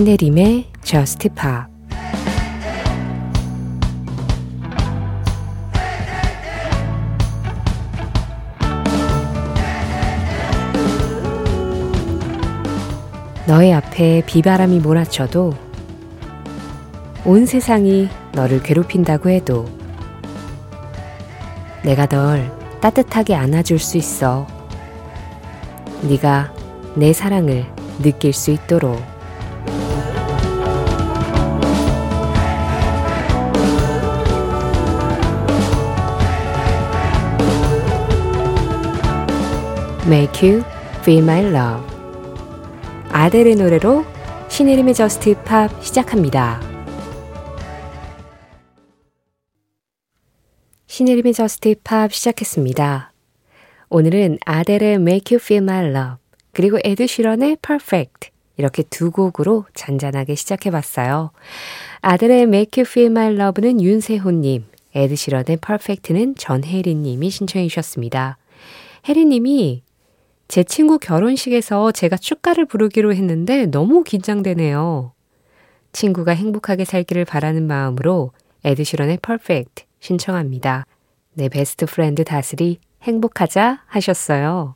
신혜림의 Just Pop 너의 앞에 비바람이 몰아쳐도 온 세상이 너를 괴롭힌다고 해도 내가 널 따뜻하게 안아줄 수 있어. 네가 내 사랑을 느낄 수 있도록. Make you feel my love. 아델의 노래로 신혜림의 Just Pop 시작합니다. 신혜림의 Just Pop 시작했습니다. 오늘은 아델의 Make You Feel My Love 그리고 에드 시런의 Perfect 이렇게 두 곡으로 잔잔하게 시작해봤어요. 아델의 Make You Feel My Love는 윤세호님, 에드 시런의 Perfect는 전혜리님이 신청해 주셨습니다. 혜리님이 제 친구 결혼식에서 제가 축가를 부르기로 했는데 너무 긴장되네요. 친구가 행복하게 살기를 바라는 마음으로 에드시런의 Perfect 신청합니다. 내 best friend 다슬이 행복하자 하셨어요.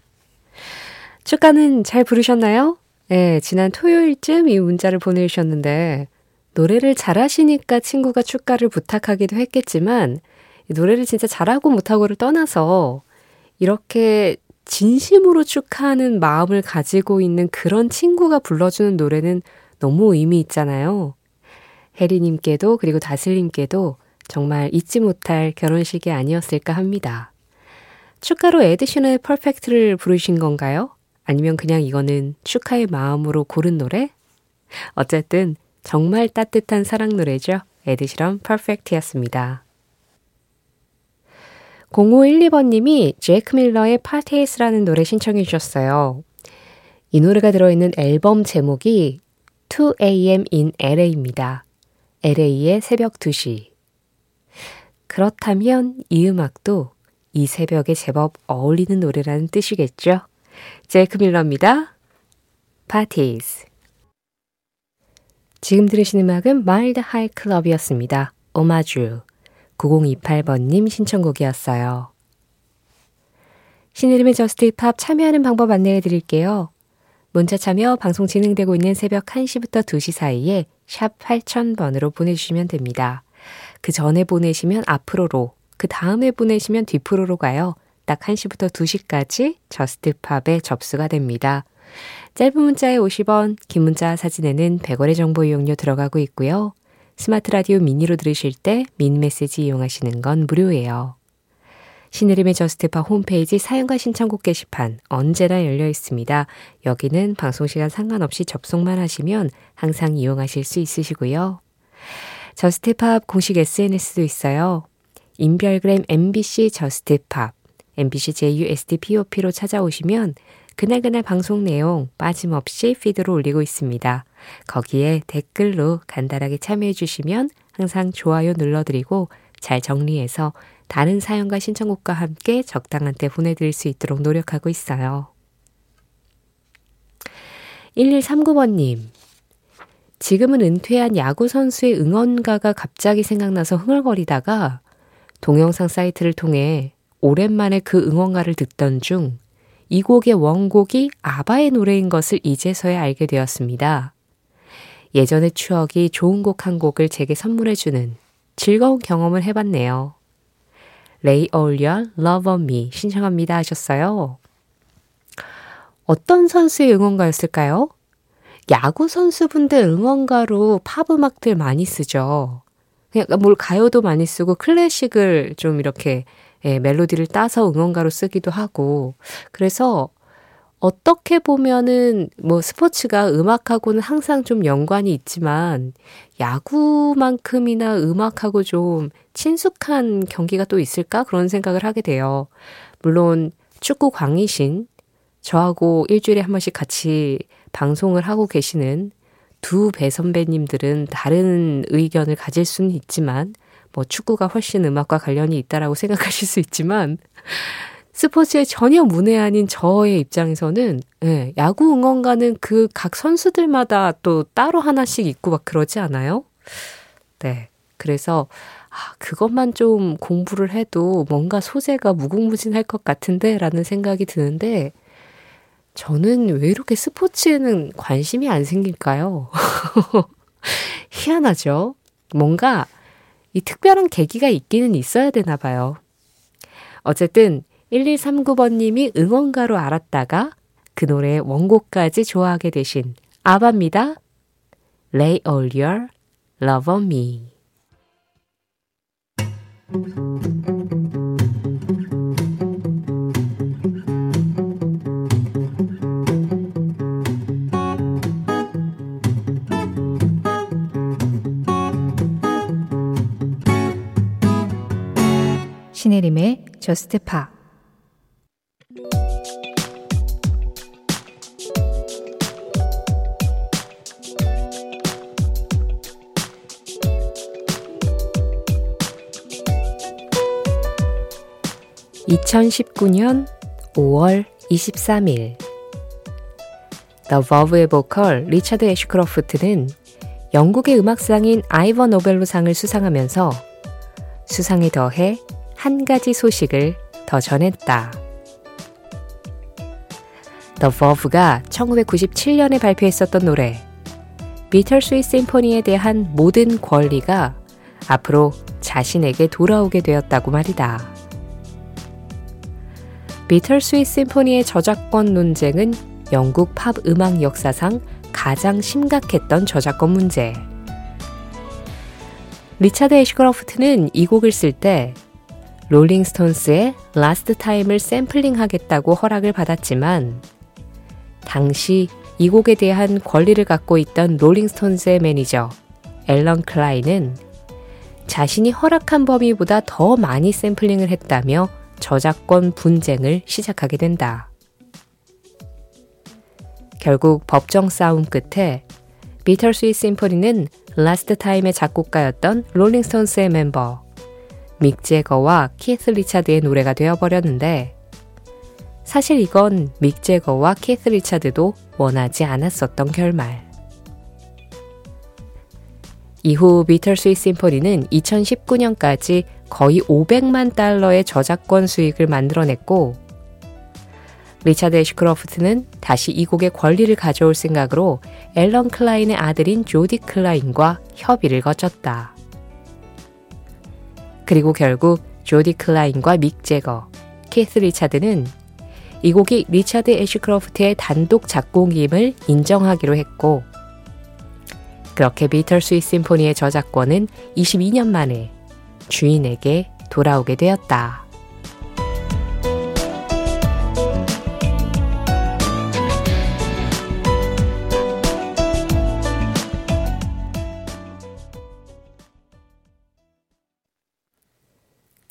축가는 잘 부르셨나요? 네, 지난 토요일쯤 이 문자를 보내주셨는데 노래를 잘하시니까 친구가 축가를 부탁하기도 했겠지만 노래를 진짜 잘하고 못하고를 떠나서 이렇게 진심으로 축하하는 마음을 가지고 있는 그런 친구가 불러주는 노래는 너무 의미 있잖아요. 혜리님께도 그리고 다슬님께도 정말 잊지 못할 결혼식이 아니었을까 합니다. 축가로 에드 시런의 Perfect를 부르신 건가요? 아니면 그냥 이거는 축하의 마음으로 고른 노래? 어쨌든 정말 따뜻한 사랑 노래죠. 에드 시런 Perfect였습니다. 0512번님이 제이크 밀러의 Parties라는 노래 신청해 주셨어요. 이 노래가 들어있는 앨범 제목이 2am in LA입니다. LA의 새벽 2시. 그렇다면 이 음악도 이 새벽에 제법 어울리는 노래라는 뜻이겠죠? 제이크 밀러입니다. Parties. 지금 들으신 음악은 Mild High Club이었습니다. 오마주. 9028번님 신청곡이었어요. 신혜림의 Just Pop 참여하는 방법 안내해 드릴게요. 문자 참여 방송 진행되고 있는 새벽 1시부터 2시 사이에 샵 8000번으로 보내주시면 됩니다. 그 전에 보내시면 앞 프로로, 그 다음에 보내시면 뒤 프로로 가요. 딱 1시부터 2시까지 Just Pop에 접수가 됩니다. 짧은 문자에 50원, 긴 문자 사진에는 100원의 정보 이용료 들어가고 있고요. 스마트 라디오 미니로 들으실 때 미니 메시지 이용하시는 건 무료예요. 신혜림의 Just Pop 홈페이지 사연과 신청곡 게시판 언제나 열려 있습니다. 여기는 방송시간 상관없이 접속만 하시면 항상 이용하실 수 있으시고요. Just Pop 공식 SNS도 있어요. 인별그램 MBC Just Pop, MBC JUSTPOP로 찾아오시면 그날그날 방송 내용 빠짐없이 피드로 올리고 있습니다. 거기에 댓글로 간단하게 참여해 주시면 항상 좋아요 눌러드리고 잘 정리해서 다른 사연과 신청곡과 함께 적당한 때 보내드릴 수 있도록 노력하고 있어요. 1139번님. 지금은 은퇴한 야구선수의 응원가가 갑자기 생각나서 흥얼거리다가 동영상 사이트를 통해 오랜만에 그 응원가를 듣던 중 이 곡의 원곡이 아바의 노래인 것을 이제서야 알게 되었습니다. 예전의 추억이 좋은 곡 한 곡을 제게 선물해주는 즐거운 경험을 해봤네요. 레이 어울리얼 Love on Me 신청합니다 하셨어요. 어떤 선수의 응원가였을까요? 야구 선수분들 응원가로 팝 음악들 많이 쓰죠. 그냥 뭘 가요도 많이 쓰고 클래식을 좀 이렇게 예, 멜로디를 따서 응원가로 쓰기도 하고 그래서 어떻게 보면은 뭐 스포츠가 음악하고는 항상 좀 연관이 있지만 야구만큼이나 음악하고 좀 친숙한 경기가 또 있을까? 그런 생각을 하게 돼요. 물론 축구 광이신 저하고 일주일에 한 번씩 같이 방송을 하고 계시는 두 배 선배님들은 다른 의견을 가질 수는 있지만 뭐 축구가 훨씬 음악과 관련이 있다라고 생각하실 수 있지만 스포츠에 전혀 문외한인 저의 입장에서는 예, 야구 응원가는 그 각 선수들마다 또 따로 하나씩 있고 막 그러지 않아요? 네. 그래서 아, 그것만 좀 공부를 해도 뭔가 소재가 무궁무진할 것 같은데 라는 생각이 드는데 저는 왜 이렇게 스포츠에는 관심이 안 생길까요? 희한하죠? 뭔가 이 특별한 계기가 있기는 있어야 되나 봐요. 어쨌든 1139번님이 응원가로 알았다가 그 노래의 원곡까지 좋아하게 되신 아바입니다. Lay all your love on me. 신혜림의 Just Pop (2019년 5월 23일) The Verve의 보컬 리차드 애쉬크로프트는 영국의 음악상인 아이버 노벨로상을 수상하면서 수상에 더해 한 가지 소식을 더 전했다. The Verve가 1997년에 발표했었던 노래 비털스윗 심포니에 대한 모든 권리가 앞으로 자신에게 돌아오게 되었다고 말이다. 비털스윗 심포니의 저작권 논쟁은 영국 팝 음악 역사상 가장 심각했던 저작권 문제. 리차드 애시크로프트는 이 곡을 쓸 때 롤링스톤스의 Last Time을 샘플링 하겠다고 허락을 받았지만 당시 이 곡에 대한 권리를 갖고 있던 롤링스톤스의 매니저 앨런 클라인은 자신이 허락한 범위보다 더 많이 샘플링을 했다며 저작권 분쟁을 시작하게 된다. 결국 법정 싸움 끝에 Bitter Sweet Symphony는 Last Time의 작곡가였던 롤링스톤스의 멤버 믹 재거와 키스 리차드의 노래가 되어버렸는데 사실 이건 믹 재거와 키스 리차드도 원하지 않았었던 결말. 이후 Bitter Sweet Symphony는 2019년까지 거의 500만 달러의 저작권 수익을 만들어냈고 리차드 애쉬크로프트는 다시 이 곡의 권리를 가져올 생각으로 앨런 클라인의 아들인 조디 클라인과 협의를 거쳤다. 그리고 결국 조디 클라인과 믹 재거, 키스 리차드는 이 곡이 리차드 애쉬크로프트의 단독 작곡임을 인정하기로 했고 그렇게 Bitter Sweet Symphony의 저작권은 22년 만에 주인에게 돌아오게 되었다.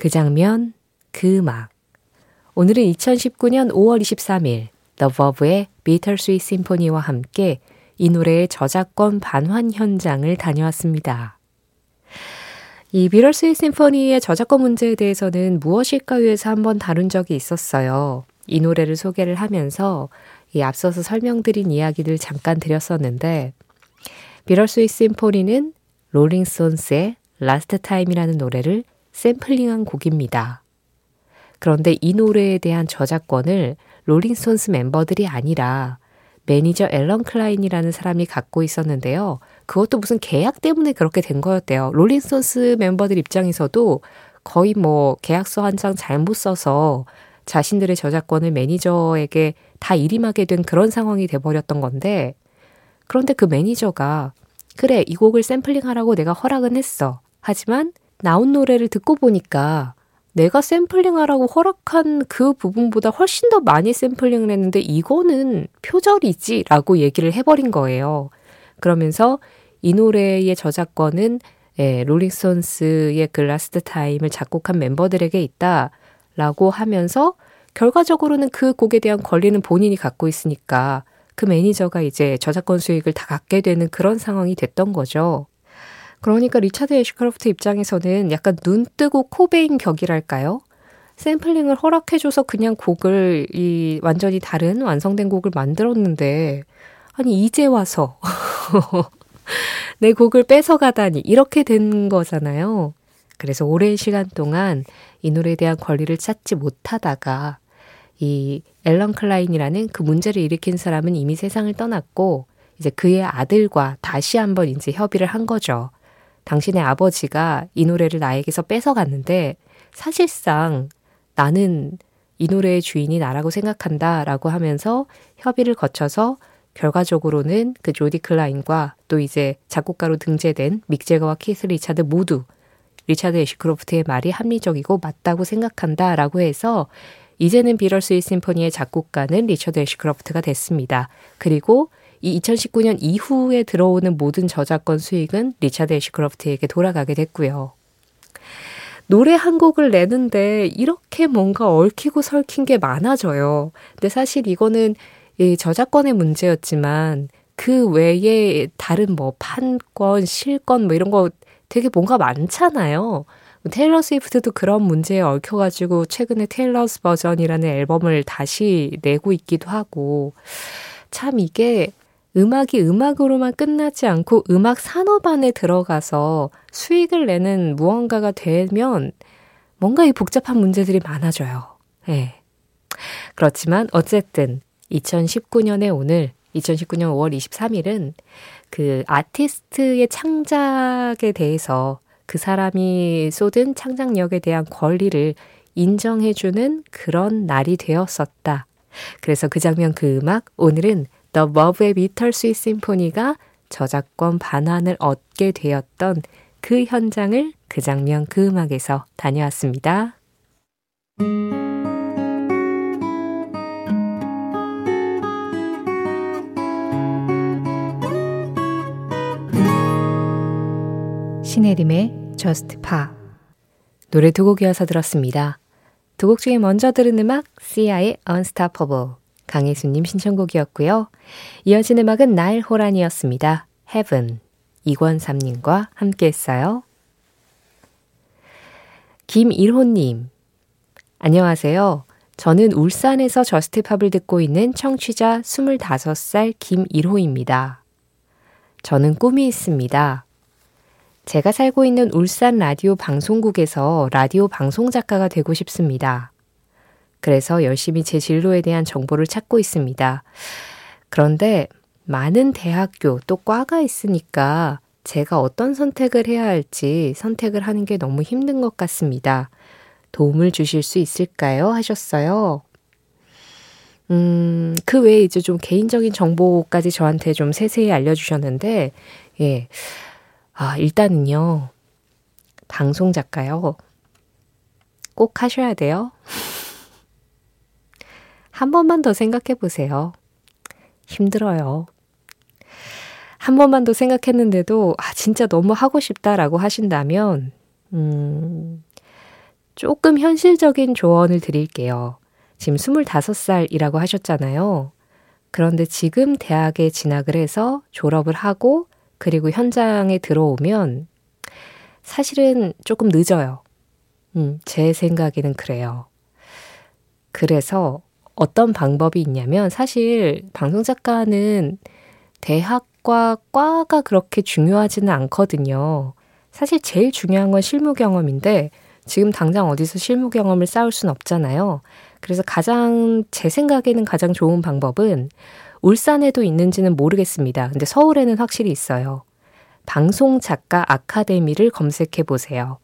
그 장면, 그 음악. 오늘은 2019년 5월 23일 The Verve의 Bittersweet Symphony와 함께 이 노래의 저작권 반환 현장을 다녀왔습니다. 이 비럴스윗 심포니의 저작권 문제에 대해서는 무엇일까요에서 한번 다룬 적이 있었어요. 이 노래를 소개를 하면서 이 앞서서 설명드린 이야기를 잠깐 드렸었는데 비럴스윗 심포니는 롤링스톤스의 Last Time이라는 노래를 샘플링한 곡입니다. 그런데 이 노래에 대한 저작권을 롤링스톤스 멤버들이 아니라 매니저 앨런 클라인이라는 사람이 갖고 있었는데요. 그것도 무슨 계약 때문에 그렇게 된 거였대요. 롤링스톤스 멤버들 입장에서도 거의 뭐 계약서 한 장 잘못 써서 자신들의 저작권을 매니저에게 다 일임하게 된 그런 상황이 돼버렸던 건데, 그런데 그 매니저가, 그래, 이 곡을 샘플링 하라고 내가 허락은 했어. 하지만 나온 노래를 듣고 보니까 내가 샘플링 하라고 허락한 그 부분보다 훨씬 더 많이 샘플링을 했는데 이거는 표절이지 라고 얘기를 해버린 거예요. 그러면서 이 노래의 저작권은 예, 롤링스톤스의 그 Last Time을 작곡한 멤버들에게 있다 라고 하면서 결과적으로는 그 곡에 대한 권리는 본인이 갖고 있으니까 그 매니저가 이제 저작권 수익을 다 갖게 되는 그런 상황이 됐던 거죠. 그러니까 리차드 애쉬크로프트 입장에서는 약간 눈 뜨고 코 베인 격이랄까요? 샘플링을 허락해줘서 그냥 곡을 이 완전히 다른 완성된 곡을 만들었는데 아니 이제 와서 내 곡을 뺏어가다니 이렇게 된 거잖아요. 그래서 오랜 시간 동안 이 노래에 대한 권리를 찾지 못하다가 이 앨런 클라인이라는 그 문제를 일으킨 사람은 이미 세상을 떠났고 이제 그의 아들과 다시 한번 이제 협의를 한 거죠. 당신의 아버지가 이 노래를 나에게서 뺏어갔는데 사실상 나는 이 노래의 주인이 나라고 생각한다 라고 하면서 협의를 거쳐서 결과적으로는 그 조디 클라인과 또 이제 작곡가로 등재된 믹 재거와 키스 리차드 모두 리차드 애쉬크로프트의 말이 합리적이고 맞다고 생각한다 라고 해서 이제는 Bitter Sweet Symphony의 작곡가는 리처드 애쉬크로프트가 됐습니다. 그리고 이 2019년 이후에 들어오는 모든 저작권 수익은 리차드 애쉬크로프트에게 돌아가게 됐고요. 노래 한 곡을 내는데 이렇게 뭔가 얽히고 설킨 게 많아져요. 근데 사실 이거는 이 저작권의 문제였지만 그 외에 다른 뭐 판권, 실권 뭐 이런 거 되게 뭔가 많잖아요. 테일러 스위프트도 그런 문제에 얽혀가지고 최근에 테일러스 버전이라는 앨범을 다시 내고 있기도 하고 참 이게 음악이 음악으로만 끝나지 않고 음악 산업 안에 들어가서 수익을 내는 무언가가 되면 뭔가 이 복잡한 문제들이 많아져요. 예. 네. 그렇지만 어쨌든 2019년의 오늘 2019년 5월 23일은 그 아티스트의 창작에 대해서 그 사람이 쏟은 창작력에 대한 권리를 인정해주는 그런 날이 되었었다. 그래서 그 장면 그 음악 오늘은 The Love의 비털 스윗 심포니가 저작권 반환을 얻게 되었던 그 현장을 그 장면 그 음악에서 다녀왔습니다. 신혜림의 Just Pa 노래 두 곡이어서 들었습니다. 두 곡 중에 먼저 들은 음악 시아의 Unstoppable 강혜수님 신청곡이었고요. 이어진 음악은 나일 호란이었습니다. Heaven 이권삼님과 함께 했어요. 김일호님 안녕하세요. 저는 울산에서 저스트팝을 듣고 있는 청취자 25살 김일호입니다. 저는 꿈이 있습니다. 제가 살고 있는 울산 라디오 방송국에서 라디오 방송 작가가 되고 싶습니다. 그래서 열심히 제 진로에 대한 정보를 찾고 있습니다. 그런데 많은 대학교 또 과가 있으니까 제가 어떤 선택을 해야 할지 선택을 하는 게 너무 힘든 것 같습니다. 도움을 주실 수 있을까요? 하셨어요. 음, 그 외에 이제 좀 개인적인 정보까지 저한테 좀 세세히 알려주셨는데, 예. 아, 일단은요, 방송 작가요. 꼭 하셔야 돼요. 한 번만 더 생각해 보세요. 힘들어요. 한 번만 더 생각했는데도, 아, 진짜 너무 하고 싶다라고 하신다면, 음, 조금 현실적인 조언을 드릴게요. 지금 25살이라고 하셨잖아요. 그런데 지금 대학에 진학을 해서 졸업을 하고, 그리고 현장에 들어오면, 사실은 조금 늦어요. 음, 제 생각에는 그래요. 그래서 어떤 방법이 있냐면 사실 방송 작가는 대학과 과가 그렇게 중요하지는 않거든요. 사실 제일 중요한 건 실무 경험인데 지금 당장 어디서 실무 경험을 쌓을 수는 없잖아요. 그래서 가장 제 생각에는 가장 좋은 방법은 울산에도 있는지는 모르겠습니다. 근데 서울에는 확실히 있어요. 방송 작가 아카데미를 검색해 보세요.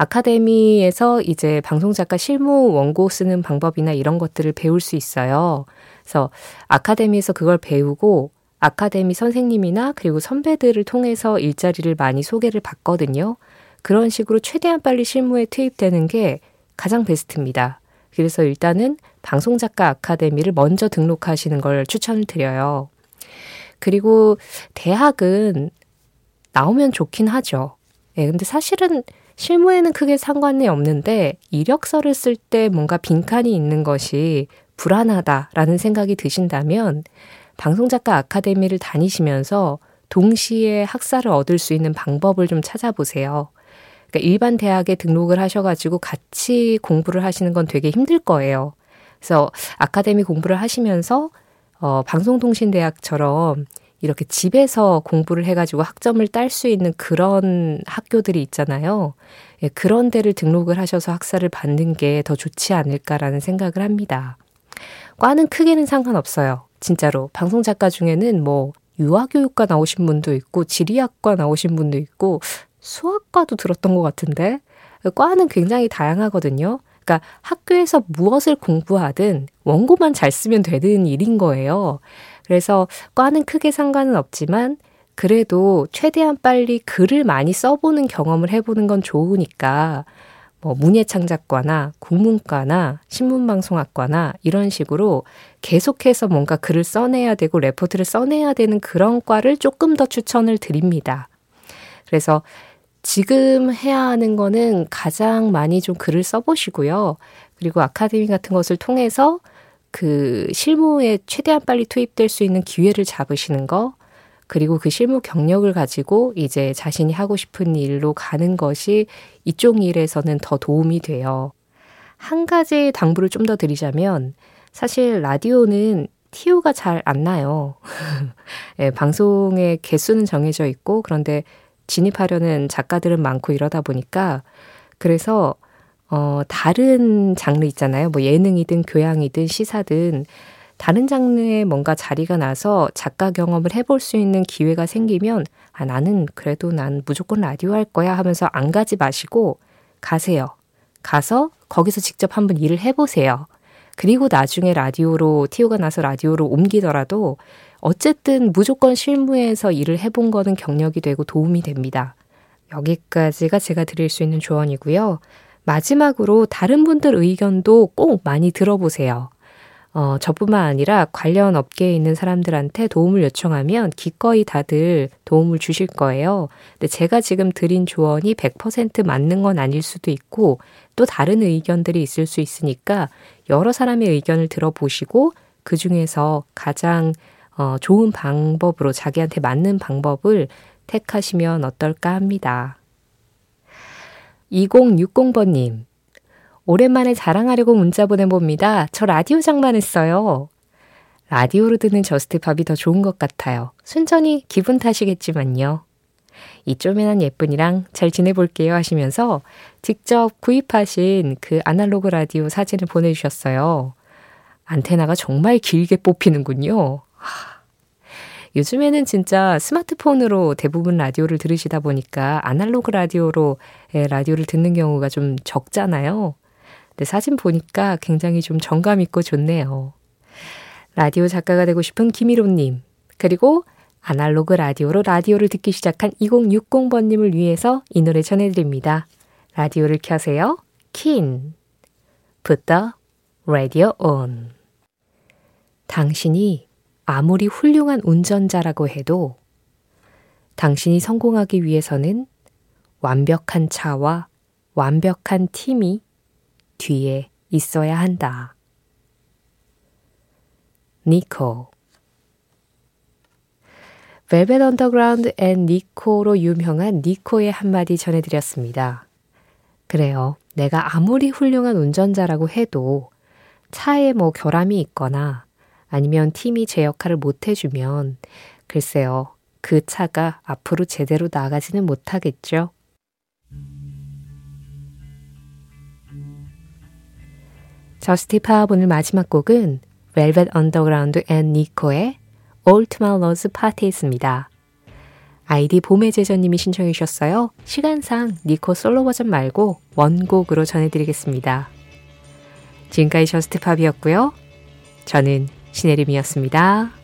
아카데미에서 이제 방송작가 실무 원고 쓰는 방법이나 이런 것들을 배울 수 있어요. 그래서 아카데미에서 그걸 배우고 아카데미 선생님이나 그리고 선배들을 통해서 일자리를 많이 소개를 받거든요. 그런 식으로 최대한 빨리 실무에 투입되는 게 가장 베스트입니다. 그래서 일단은 방송작가 아카데미를 먼저 등록하시는 걸 추천을 드려요. 그리고 대학은 나오면 좋긴 하죠. 예, 근데 사실은 실무에는 크게 상관이 없는데 이력서를 쓸 때 뭔가 빈칸이 있는 것이 불안하다라는 생각이 드신다면 방송작가 아카데미를 다니시면서 동시에 학사를 얻을 수 있는 방법을 좀 찾아보세요. 그러니까 일반 대학에 등록을 하셔가지고 같이 공부를 하시는 건 되게 힘들 거예요. 그래서 아카데미 공부를 하시면서 어, 방송통신대학처럼 이렇게 집에서 공부를 해가지고 학점을 딸 수 있는 그런 학교들이 있잖아요. 예, 그런 데를 등록을 하셔서 학사를 받는 게 더 좋지 않을까라는 생각을 합니다. 과는 크게는 상관없어요. 진짜로. 방송 작가 중에는 뭐, 유아교육과 나오신 분도 있고, 지리학과 나오신 분도 있고, 수학과도 들었던 것 같은데, 과는 굉장히 다양하거든요. 그러니까 학교에서 무엇을 공부하든 원고만 잘 쓰면 되는 일인 거예요. 그래서 과는 크게 상관은 없지만 그래도 최대한 빨리 글을 많이 써보는 경험을 해보는 건 좋으니까 뭐 문예창작과나 국문과나 신문방송학과나 이런 식으로 계속해서 뭔가 글을 써내야 되고 레포트를 써내야 되는 그런 과를 조금 더 추천을 드립니다. 그래서 지금 해야 하는 거는 가장 많이 좀 글을 써보시고요. 그리고 아카데미 같은 것을 통해서 그 실무에 최대한 빨리 투입될 수 있는 기회를 잡으시는 거, 그리고 그 실무 경력을 가지고 이제 자신이 하고 싶은 일로 가는 것이 이쪽 일에서는 더 도움이 돼요. 한 가지 당부를 좀 더 드리자면, 사실 라디오는 티오가 잘 안 나요. 네, 방송의 개수는 정해져 있고, 그런데 진입하려는 작가들은 많고 이러다 보니까 그래서 어, 다른 장르 있잖아요. 뭐 예능이든 교양이든 시사든 다른 장르에 뭔가 자리가 나서 작가 경험을 해볼 수 있는 기회가 생기면 아, 나는 그래도 난 무조건 라디오 할 거야 하면서 안 가지 마시고 가세요. 가서 거기서 직접 한번 일을 해보세요. 그리고 나중에 라디오로, 티오가 나서 라디오로 옮기더라도 어쨌든 무조건 실무에서 일을 해본 거는 경력이 되고 도움이 됩니다. 여기까지가 제가 드릴 수 있는 조언이고요. 마지막으로 다른 분들 의견도 꼭 많이 들어보세요. 어, 저뿐만 아니라 관련 업계에 있는 사람들한테 도움을 요청하면 기꺼이 다들 도움을 주실 거예요. 근데 제가 지금 드린 조언이 100% 맞는 건 아닐 수도 있고 또 다른 의견들이 있을 수 있으니까 여러 사람의 의견을 들어보시고 그 중에서 가장 어, 좋은 방법으로 자기한테 맞는 방법을 택하시면 어떨까 합니다. 2060번님, 오랜만에 자랑하려고 문자 보내봅니다. 저 라디오 장만했어요. 라디오로 듣는 JUST POP이 더 좋은 것 같아요. 순전히 기분 탓이겠지만요. 이 쪼매난 예쁜이랑 잘 지내볼게요 하시면서 직접 구입하신 그 아날로그 라디오 사진을 보내주셨어요. 안테나가 정말 길게 뽑히는군요. 요즘에는 진짜 스마트폰으로 대부분 라디오를 들으시다 보니까 아날로그 라디오로 예, 라디오를 듣는 경우가 좀 적잖아요. 근데 사진 보니까 굉장히 좀 정감 있고 좋네요. 라디오 작가가 되고 싶은 김희로님, 그리고 아날로그 라디오로 라디오를 듣기 시작한 2060번님을 위해서 이 노래 전해드립니다. 라디오를 켜세요. 킨. The radio on. 당신이 아무리 훌륭한 운전자라고 해도 당신이 성공하기 위해서는 완벽한 차와 완벽한 팀이 뒤에 있어야 한다. 니코 벨벳 언더그라운드 앤 니코로 유명한 니코의 한마디 전해드렸습니다. 그래요. 내가 아무리 훌륭한 운전자라고 해도 차에 뭐 결함이 있거나 아니면 팀이 제 역할을 못 해주면 글쎄요. 그 차가 앞으로 제대로 나가지는 못하겠죠. JUST POP 오늘 마지막 곡은 벨벳 언더그라운드 앤 니코의 All Tomorrow's Parties였습니다. 아이디 봄의 제전님이 신청해 주셨어요. 시간상 니코 솔로 버전 말고 원곡으로 전해드리겠습니다. 지금까지 JUST POP이었고요. 저는 신혜림이었습니다.